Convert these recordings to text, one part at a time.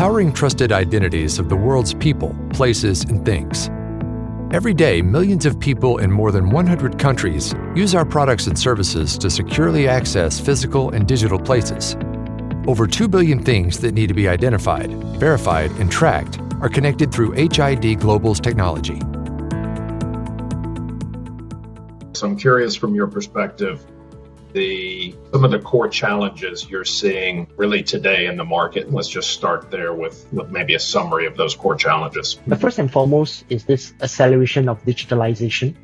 powering trusted identities of the world's people, places, and things. Every day, millions of people in more than 100 countries use our products and services to securely access physical and digital places. Over 2 billion things that need to be identified, verified, and tracked are connected through HID Global's technology. So I'm curious from your perspective, the some of the core challenges you're seeing really today in the market. Let's just start there with, with maybe a summary of those core challenges. The first and foremost is this acceleration of digitalization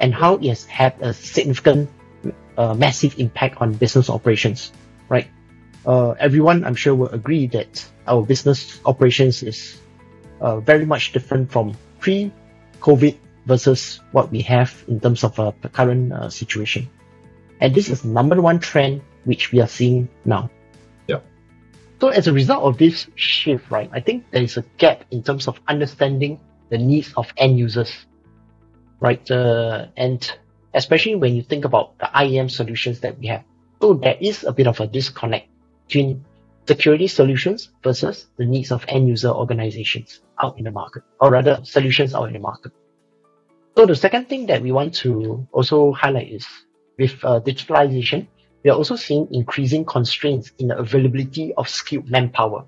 and how it has had a significant, uh, massive impact on business operations, right? Uh, everyone, I'm sure, will agree that our business operations is uh, very much different from pre-COVID versus what we have in terms of uh, the current uh, situation. And this is number one trend which we are seeing now. Yeah. So as a result of this shift, right, I think there is a gap in terms of understanding the needs of end users, right? Uh, and especially when you think about the IAM solutions that we have. So there is a bit of a disconnect between security solutions versus the needs of end user organizations out in the market, or rather solutions out in the market. So the second thing that we want to also highlight is with uh, digitalization, we are also seeing increasing constraints in the availability of skilled manpower.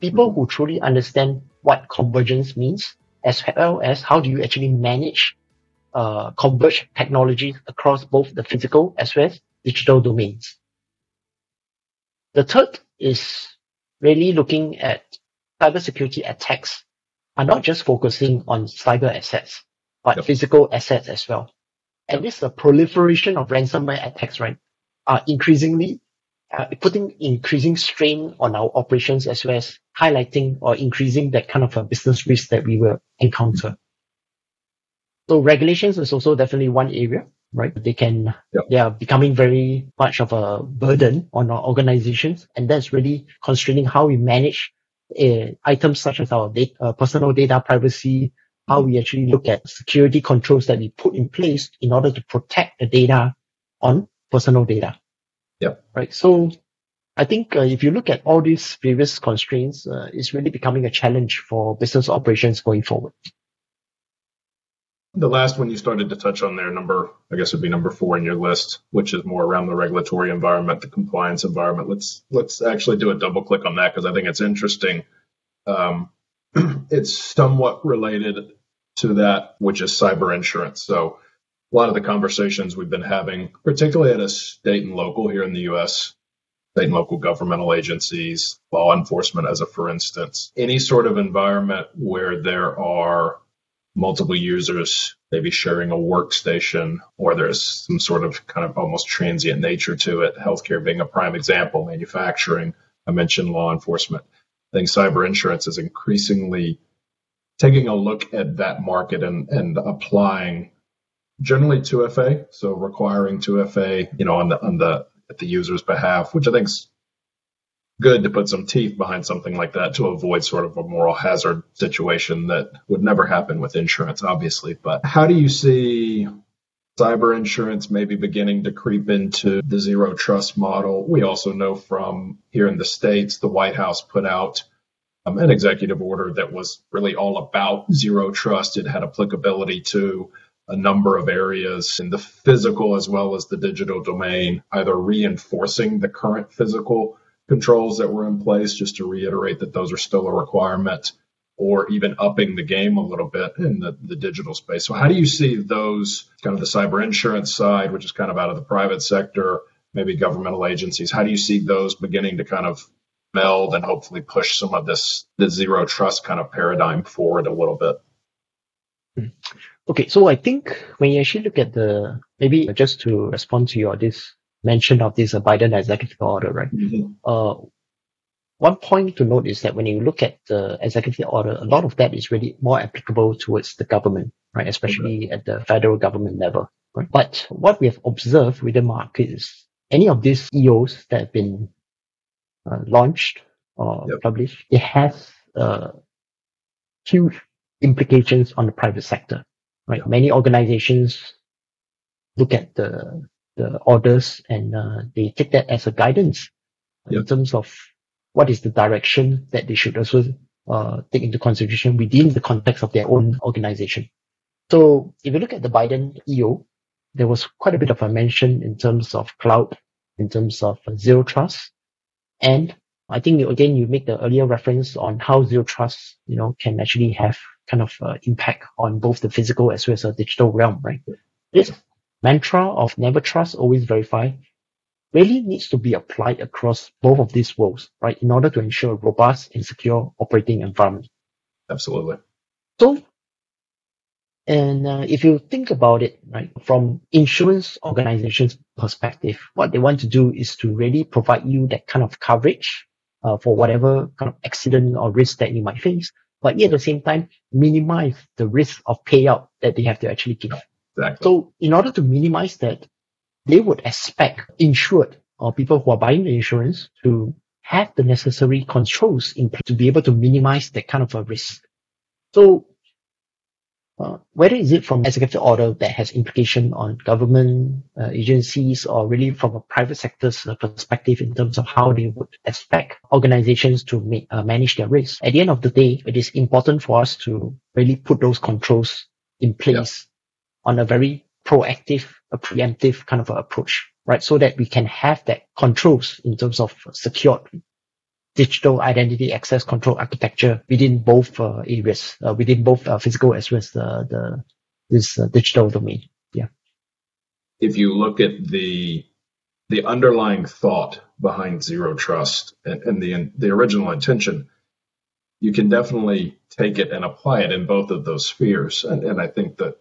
People who truly understand what convergence means, as well as how do you actually manage uh, converged technologies across both the physical as well as digital domains. The third is really looking at cybersecurity attacks are not just focusing on cyber assets, but yep. physical assets as well. And this the proliferation of ransomware attacks, right, are increasingly uh, putting increasing strain on our operations as well as highlighting or increasing that kind of a business risk that we will encounter. So regulations is also definitely one area, right? They can, yep. they are becoming very much of a burden on our organizations. And that's really constraining how we manage uh, items such as our data, uh, personal data privacy, how we actually look at security controls that we put in place in order to protect the data on personal data. Yeah. Right. So I think uh, if you look at all these various constraints, uh, it's really becoming a challenge for business operations going forward. The last one you started to touch on there, number, I guess would be number four in your list, which is more around the regulatory environment, the compliance environment. Let's, let's actually do a double click on that because I think it's interesting. Um, it's somewhat related to that, which is cyber insurance. So a lot of the conversations we've been having, particularly at a state and local here in the U.S., state and local governmental agencies, law enforcement, as a for instance, any sort of environment where there are multiple users maybe sharing a workstation or there's some sort of kind of almost transient nature to it, healthcare being a prime example, manufacturing, I mentioned law enforcement. I think cyber insurance is increasingly taking a look at that market and, and applying generally 2FA, so requiring 2FA, you know, on the on the at the user's behalf, which I think is good to put some teeth behind something like that to avoid sort of a moral hazard situation that would never happen with insurance, obviously. But how do you see cyber insurance maybe beginning to creep into the zero trust model? We also know from here in the States, the White House put out um, an executive order that was really all about zero trust. It had applicability to a number of areas in the physical as well as the digital domain, either reinforcing the current physical controls that were in place, just to reiterate that those are still a requirement, or even upping the game a little bit in the, the digital space. So, how do you see those kind of the cyber insurance side, which is kind of out of the private sector, maybe governmental agencies? How do you see those beginning to kind of meld and hopefully push some of this the zero trust kind of paradigm forward a little bit. Okay, so I think when you actually look at the maybe just to respond to your this mention of this uh, Biden executive order, right? Mm-hmm. Uh, one point to note is that when you look at the executive order, a lot of that is really more applicable towards the government, right? Especially okay. at the federal government level, right? But what we have observed with the market is any of these EOs that have been launched or yep. published, it has uh, huge implications on the private sector. Right, yep. many organizations look at the the orders and uh, they take that as a guidance yep. in terms of what is the direction that they should also uh, take into consideration within the context of their own organization. So if you look at the Biden EO, there was quite a bit of a mention in terms of cloud, in terms of zero trust. And I think again, you make the earlier reference on how zero trust, you know, can actually have kind of uh, impact on both the physical as well as the digital realm, right? This mantra of never trust, always verify really needs to be applied across both of these worlds, right? In order to ensure a robust and secure operating environment. Absolutely. So, and uh, if you think about it, right, from insurance organizations' perspective, what they want to do is to really provide you that kind of coverage uh, for whatever kind of accident or risk that you might face, but yet at the same time minimize the risk of payout that they have to actually give. Exactly. So, in order to minimize that, they would expect insured or people who are buying the insurance to have the necessary controls in place to be able to minimize that kind of a risk. So whether is it from executive order that has implication on government uh, agencies or really from a private sector's uh, perspective in terms of how they would expect organizations to make, uh, manage their risk. At the end of the day, it is important for us to really put those controls in place yeah. on a very proactive, a preemptive kind of approach, right? So that we can have that controls in terms of secured digital identity access control architecture within both uh, areas, uh, within both uh, physical as well as the, the this uh, digital domain. Yeah. If you look at the the underlying thought behind zero trust and, and the the original intention, you can definitely take it and apply it in both of those spheres. And, and I think that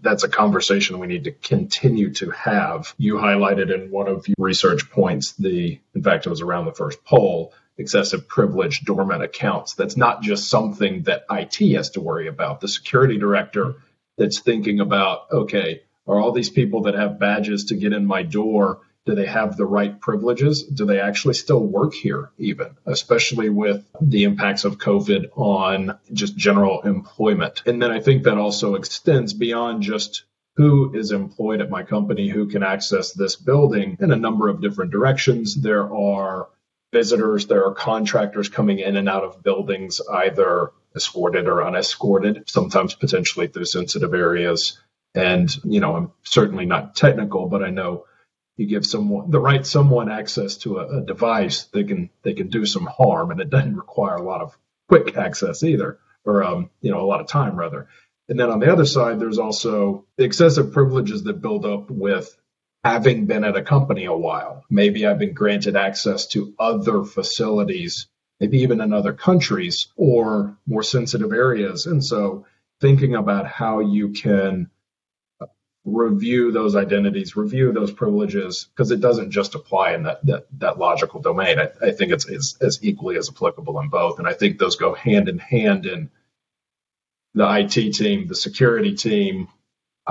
that's a conversation we need to continue to have. You highlighted in one of your research points the, in fact, it was around the first poll, excessive privilege dormant accounts. That's not just something that IT has to worry about. The security director that's thinking about, okay, are all these people that have badges to get in my door do they have the right privileges? Do they actually still work here, even, especially with the impacts of COVID on just general employment? And then I think that also extends beyond just who is employed at my company, who can access this building in a number of different directions. There are visitors, there are contractors coming in and out of buildings, either escorted or unescorted, sometimes potentially through sensitive areas. And, you know, I'm certainly not technical, but I know you give someone the right someone access to a, a, device, they can they can do some harm, and it doesn't require a lot of quick access either, or um, you know a lot of time rather. And then on the other side, there's also the excessive privileges that build up with having been at a company a while. Maybe I've been granted access to other facilities, maybe even in other countries or more sensitive areas. And so thinking about how you can review those identities, review those privileges, because it doesn't just apply in that that, that logical domain. I, I think it's, it's as equally as applicable in both, and I think those go hand in hand in the IT team, the security team,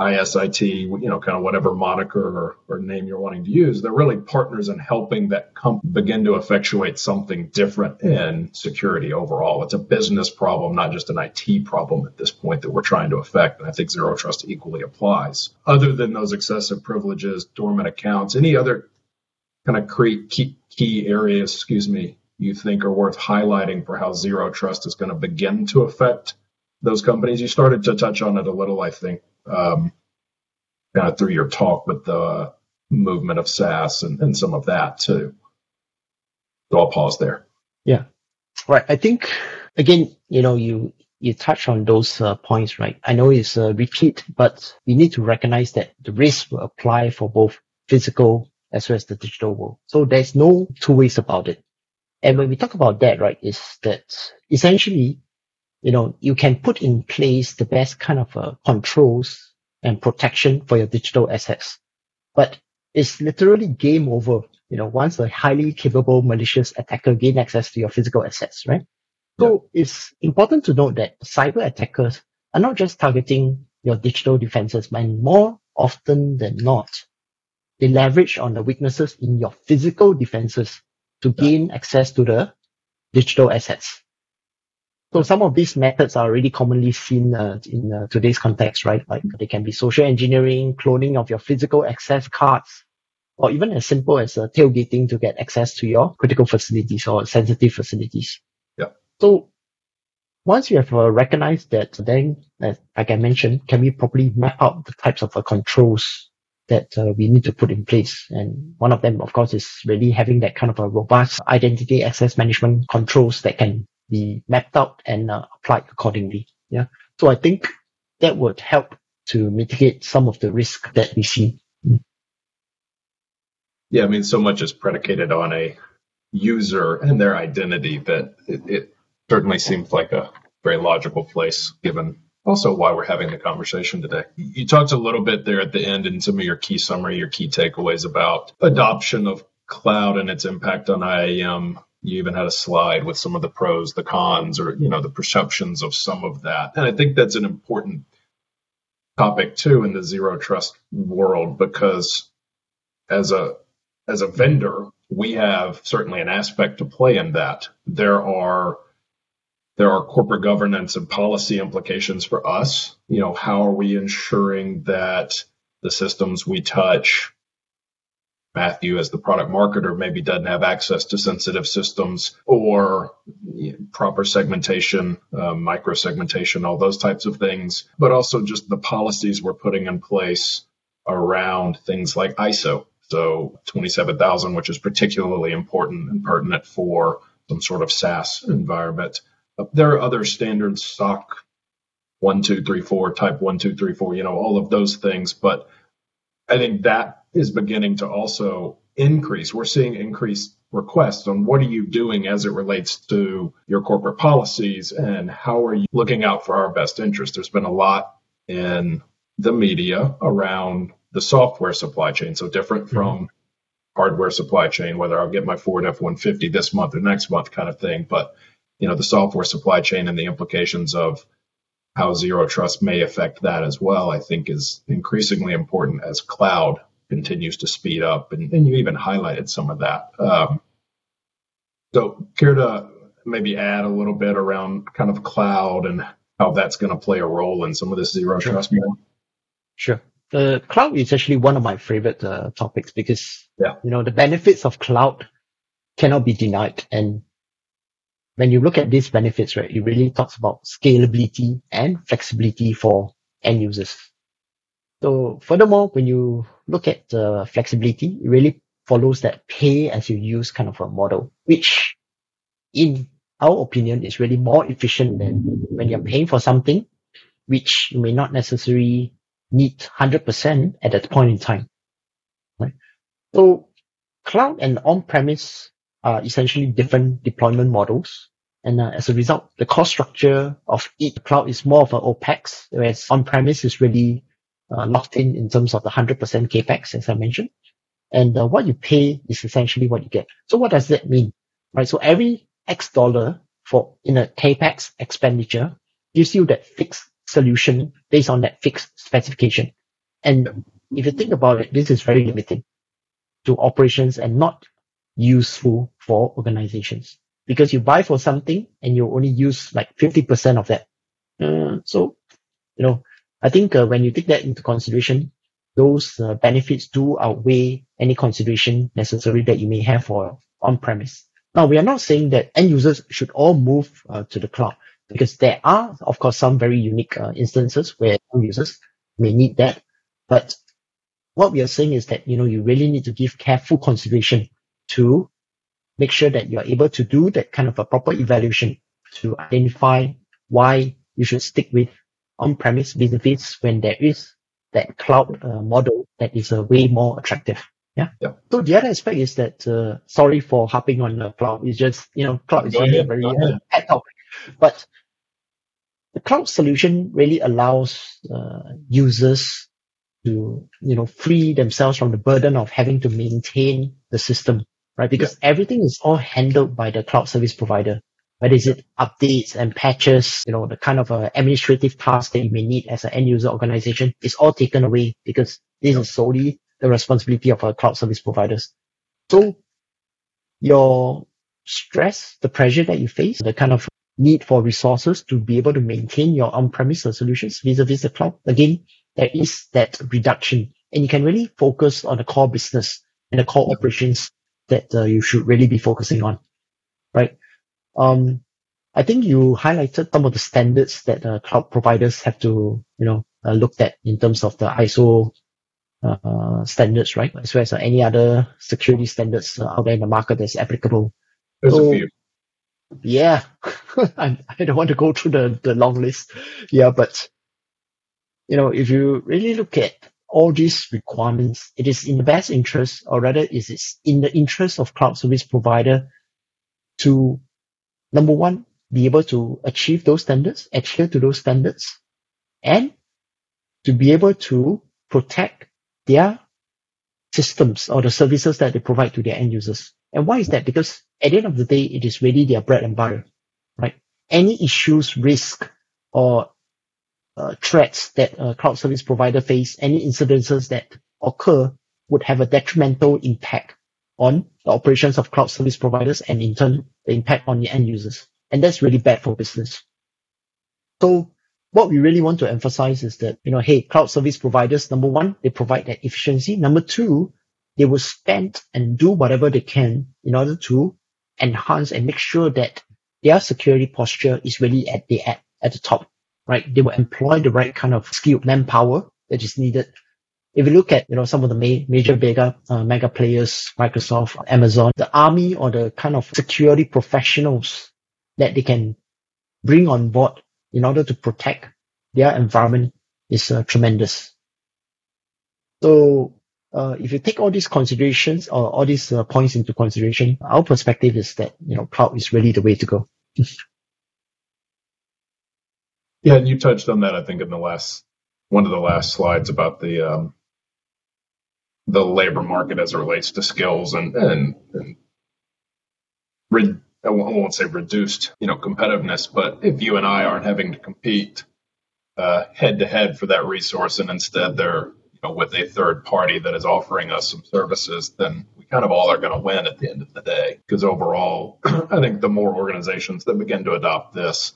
ISIT, you know, kind of whatever moniker or, or, name you're wanting to use, they're really partners in helping that begin to effectuate something different in security overall. It's a business problem, not just an IT problem at this point that we're trying to affect. And I think zero trust equally applies. Other than those excessive privileges, dormant accounts, any other kind of key, key areas, excuse me, you think are worth highlighting for how zero trust is going to begin to affect those companies? You started to touch on it a little, I think um, kind of through your talk with the movement of SaaS and, and some of that too. So I'll pause there. Yeah. Right. I think again, you know, you you touch on those uh, points, right? I know it's a repeat, but we need to recognize that the risk will apply for both physical as well as the digital world. So there's no two ways about it. And when we talk about that, right, is that essentially you know, you can put in place the best kind of uh, controls and protection for your digital assets. But it's literally game over, you know, once a highly capable malicious attacker gain access to your physical assets, right? So yeah. it's important to note that cyber attackers are not just targeting your digital defenses, but more often than not, they leverage on the weaknesses in your physical defenses to gain access to the digital assets. So some of these methods are already commonly seen uh, in uh, today's context, right? Like they can be social engineering, cloning of your physical access cards, or even as simple as uh, tailgating to get access to your critical facilities or sensitive facilities. Yeah. So once you have uh, recognized that, then, uh, like I mentioned, can we properly map out the types of uh, controls that uh, we need to put in place? And one of them, of course, is really having that kind of a robust identity access management controls that can be mapped out and uh, applied accordingly. Yeah. So I think that would help to mitigate some of the risk that we see. Yeah, I mean, so much is predicated on a user and their identity that it, it certainly seems like a very logical place given also why we're having the conversation today. You talked a little bit there at the end in some of your key summary, your key takeaways about adoption of cloud and its impact on IAM. You even had a slide with some of the pros, the cons, or you know the perceptions of some of that. And I think that's an important topic too in the zero trust world because as a as a vendor, we have certainly an aspect to play in that. There are there are corporate governance and policy implications for us. You know, how are we ensuring that the systems we touch, Matthew as the product marketer maybe doesn't have access to sensitive systems or proper segmentation, uh, micro segmentation, all those types of things, but also just the policies we're putting in place around things like ISO. So 27,000, which is particularly important and pertinent for some sort of SaaS environment. There are other standards, SOC one, two, three, four, type one, two, three, four, you know, all of those things. But I think that is beginning to also increase. We're seeing increased requests on what are you doing as it relates to your corporate policies and how are you looking out for our best interest. There's been a lot in the media around the software supply chain, so different mm-hmm. from hardware supply chain, whether I'll get my Ford F-150 this month or next month kind of thing. But you know, the software supply chain and the implications of how zero trust may affect that as well, I think is increasingly important as cloud continues to speed up. And, and you even highlighted some of that. Um, so, care to maybe add a little bit around kind of cloud and how that's going to play a role in some of this zero sure. trust more? Sure. The cloud is actually one of my favorite uh, topics because, yeah. you know, the benefits of cloud cannot be denied. And when you look at these benefits, right, it really talks about scalability and flexibility for end users. So furthermore, when you look at the flexibility, it really follows that pay as you use kind of a model, which in our opinion is really more efficient than when you're paying for something which you may not necessarily need 100% at that point in time. Right? So cloud and on-premise are essentially different deployment models. And uh, as a result, the cost structure of each cloud is more of an OPEX, whereas on-premise is really uh, locked in in terms of the 100% CAPEX, as I mentioned. And uh, what you pay is essentially what you get. So what does that mean? Right. So every X dollar for in a CAPEX expenditure gives you that fixed solution based on that fixed specification. And if you think about it, this is very limiting to operations and not useful for organizations because you buy for something and you only use like 50% of that. Uh, so, you know, I think uh, when you take that into consideration, those uh, benefits do outweigh any consideration necessary that you may have for on-premise. Now, we are not saying that end users should all move uh, to the cloud because there are, of course, some very unique uh, instances where end users may need that. But what we are saying is that, you know, you really need to give careful consideration to make sure that you're able to do that kind of a proper evaluation to identify why you should stick with on-premise benefits when there is that cloud uh, model that is uh, way more attractive. Yeah. yeah. So the other aspect is that, uh, sorry for harping on the cloud. It's just, you know, cloud is really a very uh, topic. But the cloud solution really allows uh, users to you know free themselves from the burden of having to maintain the system right because yeah. everything is all handled by the cloud service provider whether is it updates and patches you know the kind of uh, administrative tasks that you may need as an end user organization is all taken away because this is solely the responsibility of our cloud service providers so your stress the pressure that you face the kind of need for resources to be able to maintain your on-premise solutions vis-a-vis the cloud. Again, there is that reduction and you can really focus on the core business and the core operations that uh, you should really be focusing on, right? Um, I think you highlighted some of the standards that uh, cloud providers have to, you know, uh, look at in terms of the ISO uh, standards, right? As well as uh, any other security standards uh, out there in the market that's applicable. There's so, a few. Yeah, I, I don't want to go through the, the long list. Yeah, but you know, if you really look at all these requirements, it is in the best interest, or rather, it is in the interest of cloud service provider to number one, be able to achieve those standards, adhere to those standards, and to be able to protect their systems or the services that they provide to their end users. And why is that? Because at the end of the day, it is really their bread and butter, right? Any issues, risk, or uh, threats that a cloud service provider face, any incidences that occur would have a detrimental impact on the operations of cloud service providers and in turn the impact on the end users. And that's really bad for business. So what we really want to emphasize is that, you know, hey, cloud service providers, number one, they provide that efficiency. Number two, they will spend and do whatever they can in order to enhance and make sure that their security posture is really at the at, at the top, right? They will employ the right kind of skilled manpower that is needed. If you look at, you know, some of the ma- major mega, uh, mega players, Microsoft, Amazon, the army or the kind of security professionals that they can bring on board in order to protect their environment is uh, tremendous. So uh, if you take all these considerations or all these uh, points into consideration, our perspective is that you know cloud is really the way to go. yeah, and you touched on that, I think, in the last one of the last slides about the um, the labor market as it relates to skills and and, and I won't say reduced, you know, competitiveness, but if you and I aren't having to compete head to head for that resource, and instead they're you know with a third party that is offering us some services, then we kind of all are going to win at the end of the day. Because overall, I think the more organizations that begin to adopt this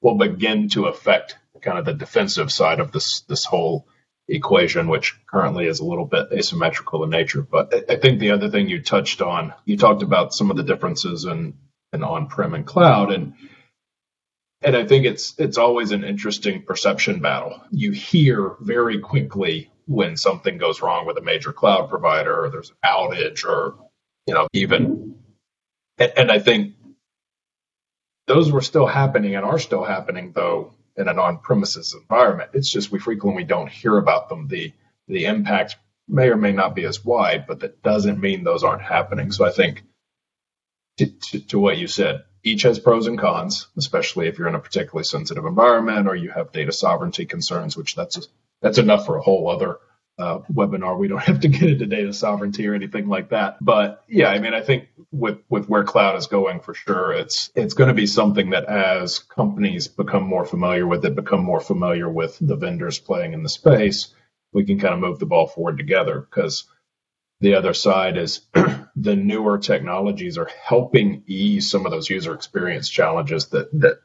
will begin to affect kind of the defensive side of this this whole equation, which currently is a little bit asymmetrical in nature. But I think the other thing you touched on, you talked about some of the differences in and on-prem and cloud. And and I think it's it's always an interesting perception battle. You hear very quickly when something goes wrong with a major cloud provider or there's an outage or you know even and, and I think those were still happening and are still happening though in an on-premises environment. It's just we frequently don't hear about them. The the impact may or may not be as wide, but that doesn't mean those aren't happening. So I think to, to, to, what you said. Each has pros and cons, especially if you're in a particularly sensitive environment or you have data sovereignty concerns, which that's that's enough for a whole other uh, webinar. We don't have to get into data sovereignty or anything like that. But yeah, I mean, I think with with where cloud is going, for sure, it's it's going to be something that as companies become more familiar with it, become more familiar with the vendors playing in the space, we can kind of move the ball forward together because the other side is the newer technologies are helping ease some of those user experience challenges that that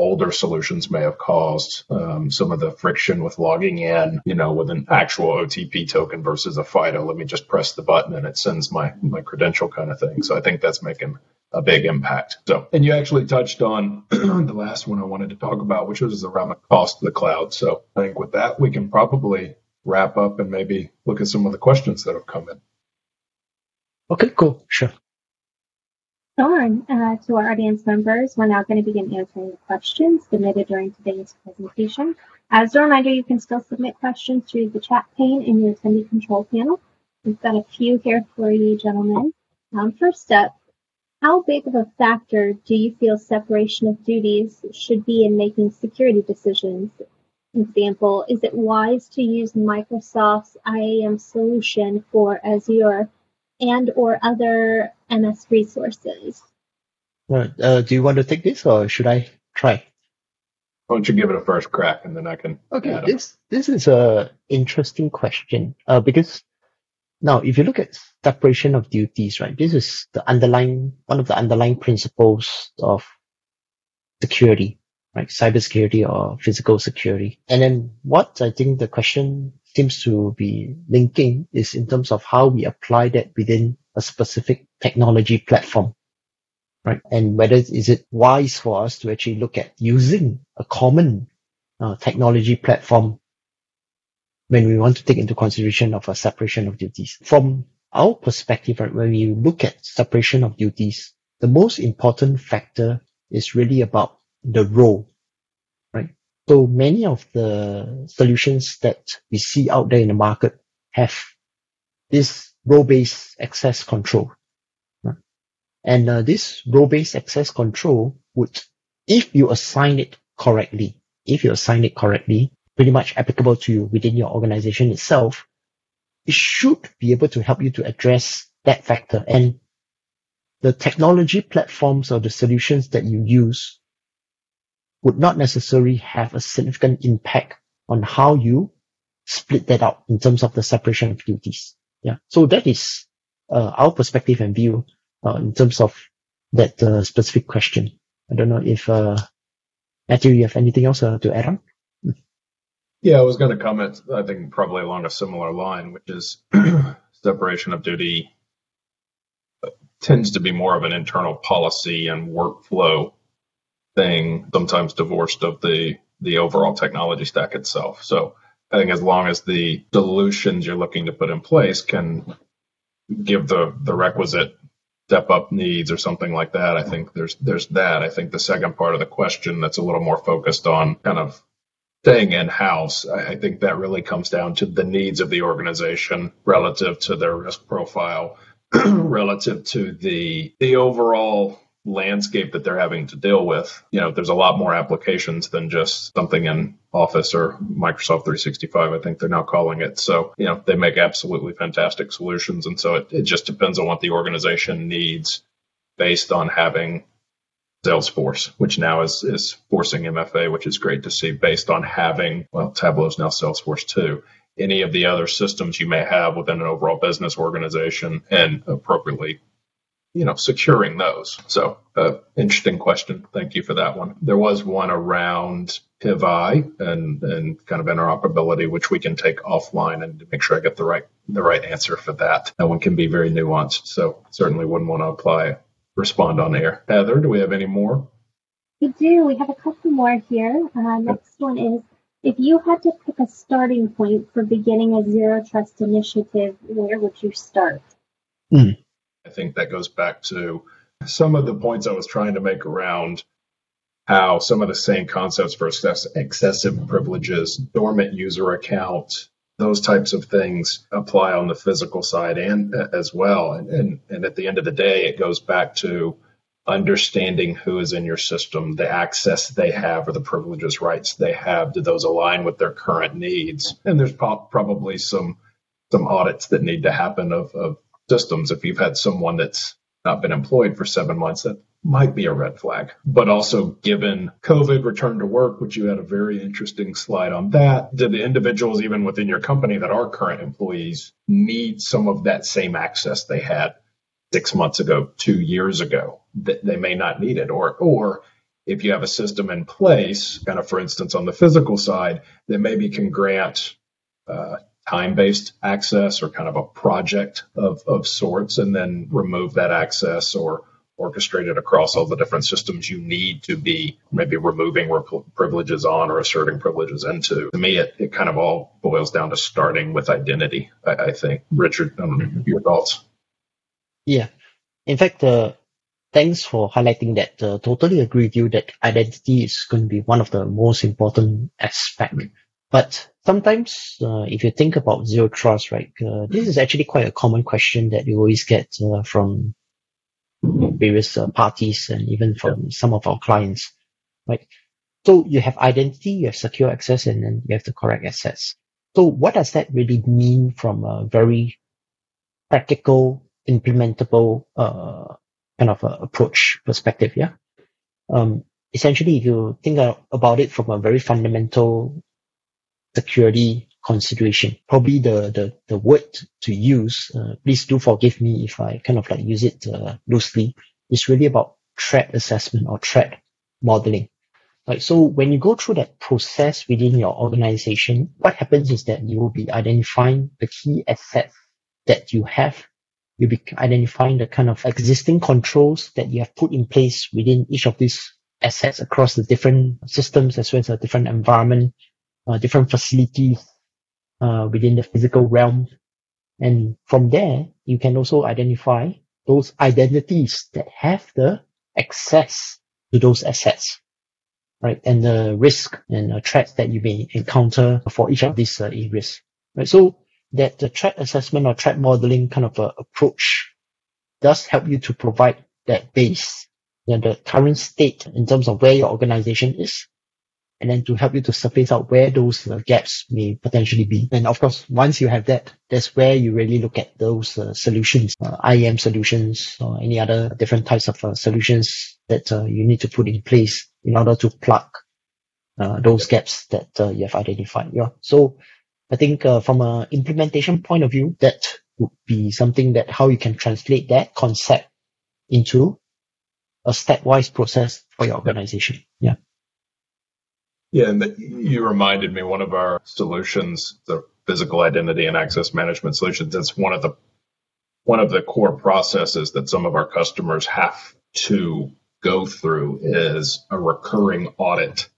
older solutions may have caused um, some of the friction with logging in, you know, with an actual OTP token versus a FIDO. Let me just press the button and it sends my my credential kind of thing. So I think that's making a big impact. So, and you actually touched on the last one I wanted to talk about, which was around the cost of the cloud. So I think with that, we can probably wrap up and maybe look at some of the questions that have come in. Okay, cool. Sure. Sure. Uh, to our audience members, we're now going to begin answering the questions submitted during today's presentation. As a reminder, you can still submit questions through the chat pane in your attendee control panel. We've got a few here for you, gentlemen. Um, first up, how big of a factor do you feel separation of duties should be in making security decisions? Example, is it wise to use Microsoft's IAM solution for Azure and or other MS resources. Right. Uh, do you want to take this or should I try? Why don't you give it a first crack and then I can. Okay, this this is a interesting question uh, because now if you look at separation of duties, right, this is the underlying one of the underlying principles of security, right, cybersecurity or physical security. And then what I think the question seems to be linking is in terms of how we apply that within a specific technology platform. Right. And whether is it wise for us to actually look at using a common uh, technology platform when we want to take into consideration of a separation of duties. From our perspective, right, when we look at separation of duties, the most important factor is really about the role? So many of the solutions that we see out there in the market have this role-based access control. And uh, this role-based access control would, if you assign it correctly, if you assign it correctly, pretty much applicable to you within your organization itself, it should be able to help you to address that factor. And the technology platforms or the solutions that you use would not necessarily have a significant impact on how you split that out in terms of the separation of duties. Yeah. So that is uh, our perspective and view uh, in terms of that uh, specific question. I don't know if uh, Matthew, you have anything else uh, to add on? Yeah, I was going to comment, I think probably along a similar line, which is separation of duty tends to be more of an internal policy and workflow thing, sometimes divorced of the the overall technology stack itself. So I think as long as the solutions you're looking to put in place can give the the requisite step up needs or something like that, I think there's there's that. I think the second part of the question that's a little more focused on kind of staying in house, I, I think that really comes down to the needs of the organization relative to their risk profile, relative to the the overall landscape that they're having to deal with. You know, there's a lot more applications than just something in Office or Microsoft 365, I think they're now calling it. So, you know, they make absolutely fantastic solutions. And so it, it just depends on what the organization needs based on having Salesforce, which now is, is forcing MFA, which is great to see based on having, well, Tableau is now Salesforce too. Any of the other systems you may have within an overall business organization and appropriately, you know, securing those. So, uh, interesting question. Thank you for that one. There was one around PIV and, and kind of interoperability, which we can take offline and make sure I get the right, the right answer for that. That one can be very nuanced. So certainly wouldn't want to apply respond on air. Heather, do we have any more? We do. We have a couple more here. Uh, next one is if you had to pick a starting point for beginning a zero trust initiative, where would you start? Mm. I think that goes back to some of the points I was trying to make around how some of the same concepts for excessive privileges, dormant user account, those types of things apply on the physical side and uh, as well. And, and, and at the end of the day, it goes back to understanding who is in your system, the access they have or the privileges rights they have. Do those align with their current needs? And there's po- probably some, some audits that need to happen of, of systems. If you've had someone that's not been employed for seven months, that might be a red flag. But also given COVID return to work, which you had a very interesting slide on that, do the individuals even within your company that are current employees need some of that same access they had six months ago, two years ago? That they may not need it. Or or if you have a system in place, kind of for instance on the physical side, that maybe can grant uh, time-based access or kind of a project of, of sorts and then remove that access or orchestrated across all the different systems you need to be maybe removing privileges on or asserting privileges into. To me, it, it kind of all boils down to starting with identity, I, I think. Richard, um, your thoughts? Yeah. In fact, uh, thanks for highlighting that. Uh, totally agree with you that identity is going to be one of the most important aspects. But sometimes, uh, if you think about zero trust, right, uh, this is actually quite a common question that you always get uh, from various uh, parties and even from yeah. some of our clients, right? So you have identity, you have secure access, and then you have the correct access. So what does that really mean from a very practical, implementable uh, kind of approach perspective? Yeah. Um, essentially, if you think about it from a very fundamental security consideration. Probably the, the, the word to use, uh, please do forgive me if I kind of like use it uh, loosely, is really about threat assessment or threat modeling. Right. So when you go through that process within your organization, what happens is that you will be identifying the key assets that you have. You'll be identifying the kind of existing controls that you have put in place within each of these assets across the different systems as well as a different environment, different facilities uh, within the physical realm. And from there, you can also identify those identities that have the access to those assets, right? And the risk and the threats that you may encounter for each of these uh, areas, right? So that the threat assessment or threat modeling kind of uh, approach does help you to provide that base, you know, the current state in terms of where your organization is, and then to help you to surface out where those uh, gaps may potentially be. And of course, once you have that, that's where you really look at those uh, solutions, uh, IAM solutions or any other different types of uh, solutions that uh, you need to put in place in order to plug uh, those gaps that you have identified. Yeah. So I think from an implementation point of view, that would be something that how you can translate that concept into a stepwise process for your organization. Yeah. Yeah, and the, you reminded me one of our solutions, the physical identity and access management solutions. It's one of the one of the core processes that some of our customers have to go through is a recurring audit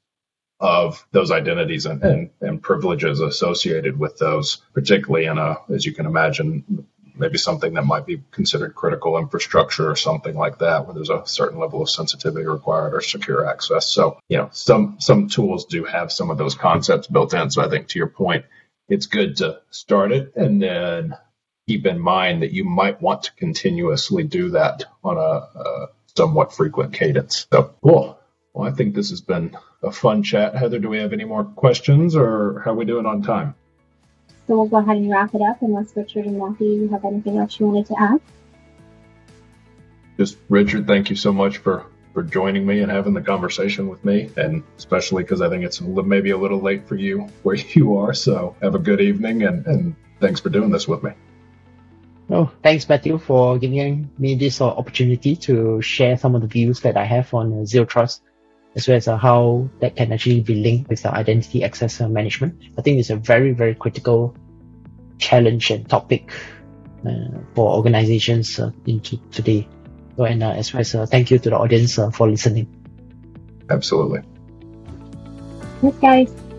of those identities and, and, and privileges associated with those, particularly in a, as you can imagine, maybe something that might be considered critical infrastructure or something like that, where there's a certain level of sensitivity required or secure access. So, you know, some some tools do have some of those concepts built in. So I think to your point, it's good to start it and then keep in mind that you might want to continuously do that on a, a somewhat frequent cadence. So cool. Well, I think this has been a fun chat. Heather, do we have any more questions or how are we doing on time? So we'll go ahead and wrap it up unless Richard and Matthew have anything else you wanted to add. Just Richard, thank you so much for for joining me and having the conversation with me, and especially because I think it's maybe a little late for you where you are. So have a good evening, and, and thanks for doing this with me. Oh, thanks, Matthew, for giving me this opportunity to share some of the views that I have on uh, Zero Trust as well as uh, how that can actually be linked with the identity access uh, management. I think it's a very, very critical challenge and topic uh, for organizations uh, into today. So, and uh, as well as uh, thank you to the audience for listening. Absolutely. Yes, guys.